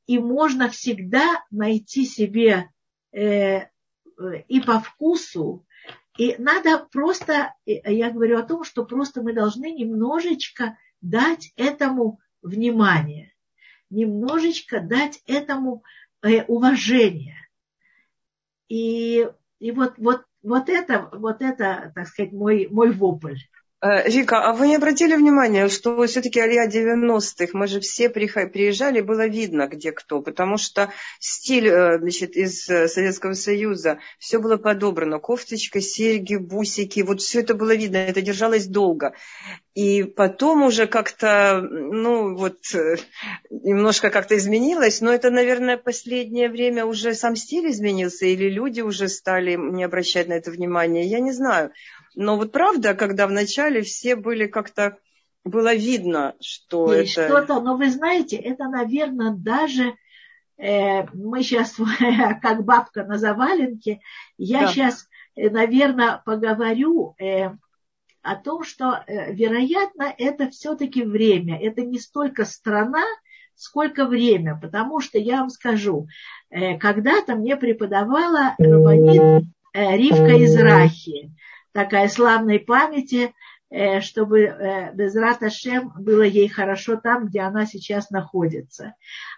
и можно всегда найти себе э, э, и по вкусу, и надо просто, я говорю о том, что просто мы должны немножечко дать этому внимание, немножечко дать этому э, уважение. И, и вот, вот, вот, это, вот это, так сказать, мой, мой вопль. Э, Вика, а вы не обратили внимания, что все-таки Алия 90-х, мы же все приезжали, было видно, где кто, потому что стиль э, значит, из э, Советского Союза, все было подобрано, кофточка, серьги, бусики, вот все это было видно, это держалось долго. И потом уже как-то, ну вот, немножко как-то изменилось, но это, наверное, последнее время уже сам стиль изменился, или люди уже стали не обращать на это внимание, я не знаю. Но вот правда, когда вначале все были как-то, было видно, что И это... Что-то, но вы знаете, это, наверное, даже э, мы сейчас, как бабка на заваленке, я да. сейчас, э, наверное, поговорю э, о том, что, э, вероятно, это все-таки время. Это не столько страна, сколько время. Потому что я вам скажу, э, когда-то мне преподавала Рабанит э, Ривка из Рахи такая славной памяти, чтобы Безрат Ашем было ей хорошо там, где она сейчас находится.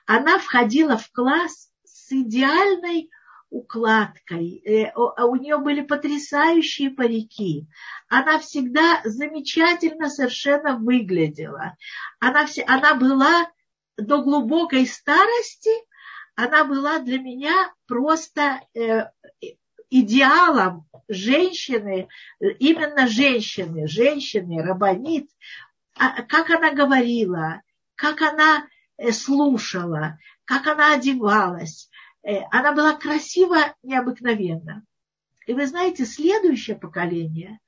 Она входила в класс с идеальной укладкой. Э, а у нее были потрясающие парики. Она всегда замечательно совершенно выглядела. Она, все, она была до глубокой старости, она была для меня просто идеалом женщины, именно женщины, женщины, рабанит, а, как она говорила, как она э, слушала, как она одевалась. Э, она была красива необыкновенно. И вы знаете, следующее поколение,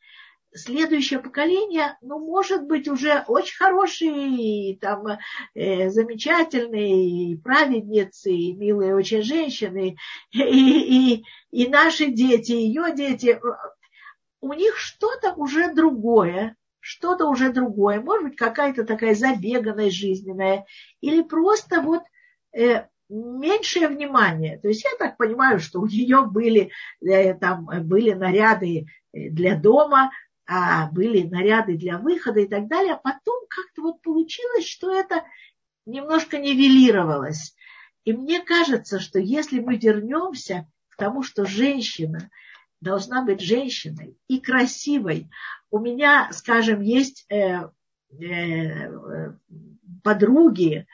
следующее поколение, ну, может быть, уже очень хорошие, там, э, замечательные праведницы, милые очень женщины, и, и, и наши дети, ее дети, у них что-то уже другое, что-то уже другое, может быть, какая-то такая забеганная жизненная, или просто вот э, меньшее внимание. То есть я так понимаю, что у нее были, э, там, были наряды для дома, а были наряды для выхода и так далее, а потом как-то вот получилось, что это немножко нивелировалось. И мне кажется, что если мы вернемся к тому, что женщина должна быть женщиной и красивой, у меня, скажем, есть э, э, подруги э,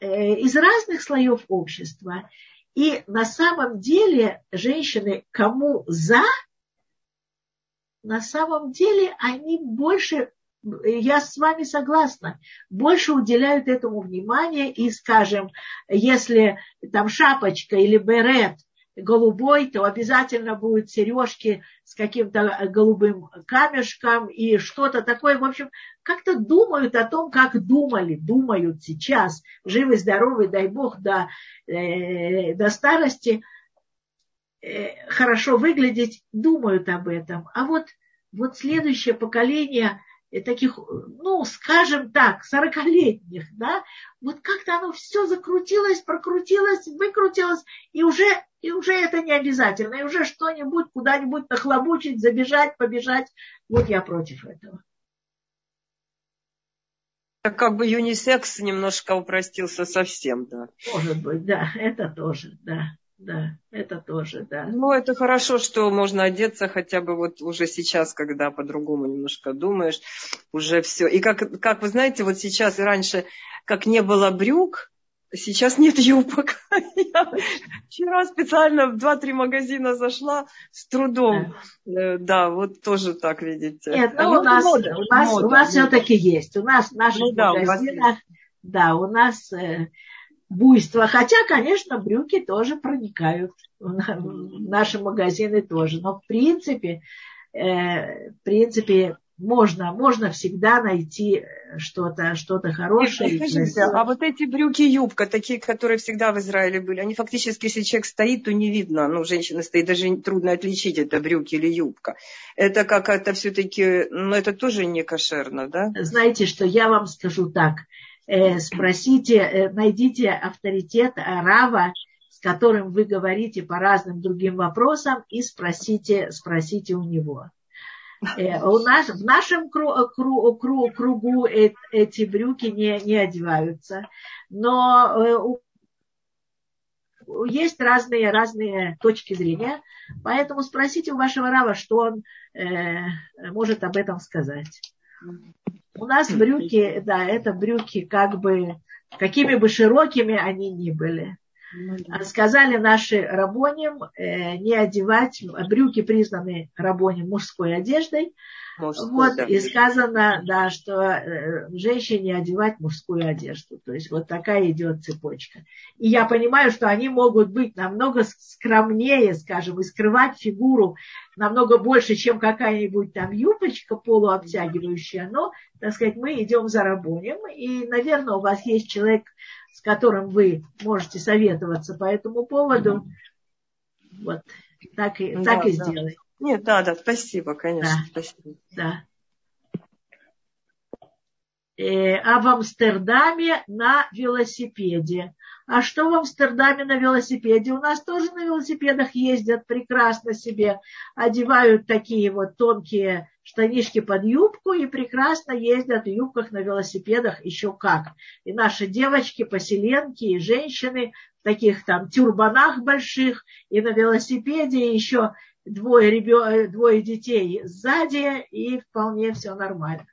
из разных слоев общества, и на самом деле женщины, кому за на самом деле они больше, я с вами согласна, больше уделяют этому внимание и, скажем, если там шапочка или берет голубой, то обязательно будут сережки с каким-то голубым камешком и что-то такое. В общем, как-то думают о том, как думали, думают сейчас, живы, здоровы, дай Бог, до, э, до старости, э, хорошо выглядеть, думают об этом. А вот, вот следующее поколение таких, ну, скажем так, сорокалетних, да, вот как-то оно все закрутилось, прокрутилось, выкрутилось, и уже, и уже это не обязательно, и уже что-нибудь куда-нибудь нахлобучить, забежать, побежать. Вот я против этого. Как бы юнисекс немножко упростился совсем, да. Может быть, да, это тоже, да да, это тоже, да. Ну, это хорошо, что можно одеться хотя бы вот уже сейчас, когда по-другому немножко думаешь, уже все. И как, как вы знаете, вот сейчас и раньше, как не было брюк, сейчас нет юбок. Я вчера специально в два-три магазина зашла с трудом. Да, да вот тоже так, видите. Нет, ну, у нас, мода, у нас, мода, у нас все-таки есть. У нас в наших ну, да, магазинах, да, у нас э, буйство. Хотя, конечно, брюки тоже проникают в наши магазины тоже. Но в принципе, э, в принципе, можно, можно всегда найти что-то что хорошее. Скажите, а вот эти брюки юбка, такие, которые всегда в Израиле были, они фактически, если человек стоит, то не видно, ну, женщина стоит, даже трудно отличить, это брюки или юбка. Это как это все-таки, ну, это тоже не кошерно, да? Знаете, что я вам скажу так. Э, спросите, э, найдите авторитет Рава, с которым вы говорите по разным другим вопросам, и спросите, спросите у него. Э, у нас, в нашем кругу эти брюки не, не одеваются, но есть разные, разные точки зрения, поэтому спросите у вашего Рава, что он э, может об этом сказать. У нас брюки, да, это брюки как бы, какими бы широкими они ни были. Ну Сказали наши рабоним э, не одевать, брюки признаны рабоним мужской одеждой, Мужской, вот, да. и сказано, да, что э, женщине одевать мужскую одежду. То есть вот такая идет цепочка. И я понимаю, что они могут быть намного скромнее, скажем, и скрывать фигуру намного больше, чем какая-нибудь там юбочка полуобтягивающая, но, так сказать, мы идем за рабонем, и, наверное, у вас есть человек, с которым вы можете советоваться по этому поводу. Вот, так и, так да, и да. сделай. Нет, да, да, спасибо, конечно, да. спасибо. Да. Э, а в Амстердаме на велосипеде. А что в Амстердаме на велосипеде? У нас тоже на велосипедах ездят прекрасно себе, одевают такие вот тонкие штанишки под юбку и прекрасно ездят в юбках на велосипедах еще как. И наши девочки, поселенки и женщины в таких там тюрбанах больших и на велосипеде еще двое, ребё... двое детей сзади, и вполне все нормально.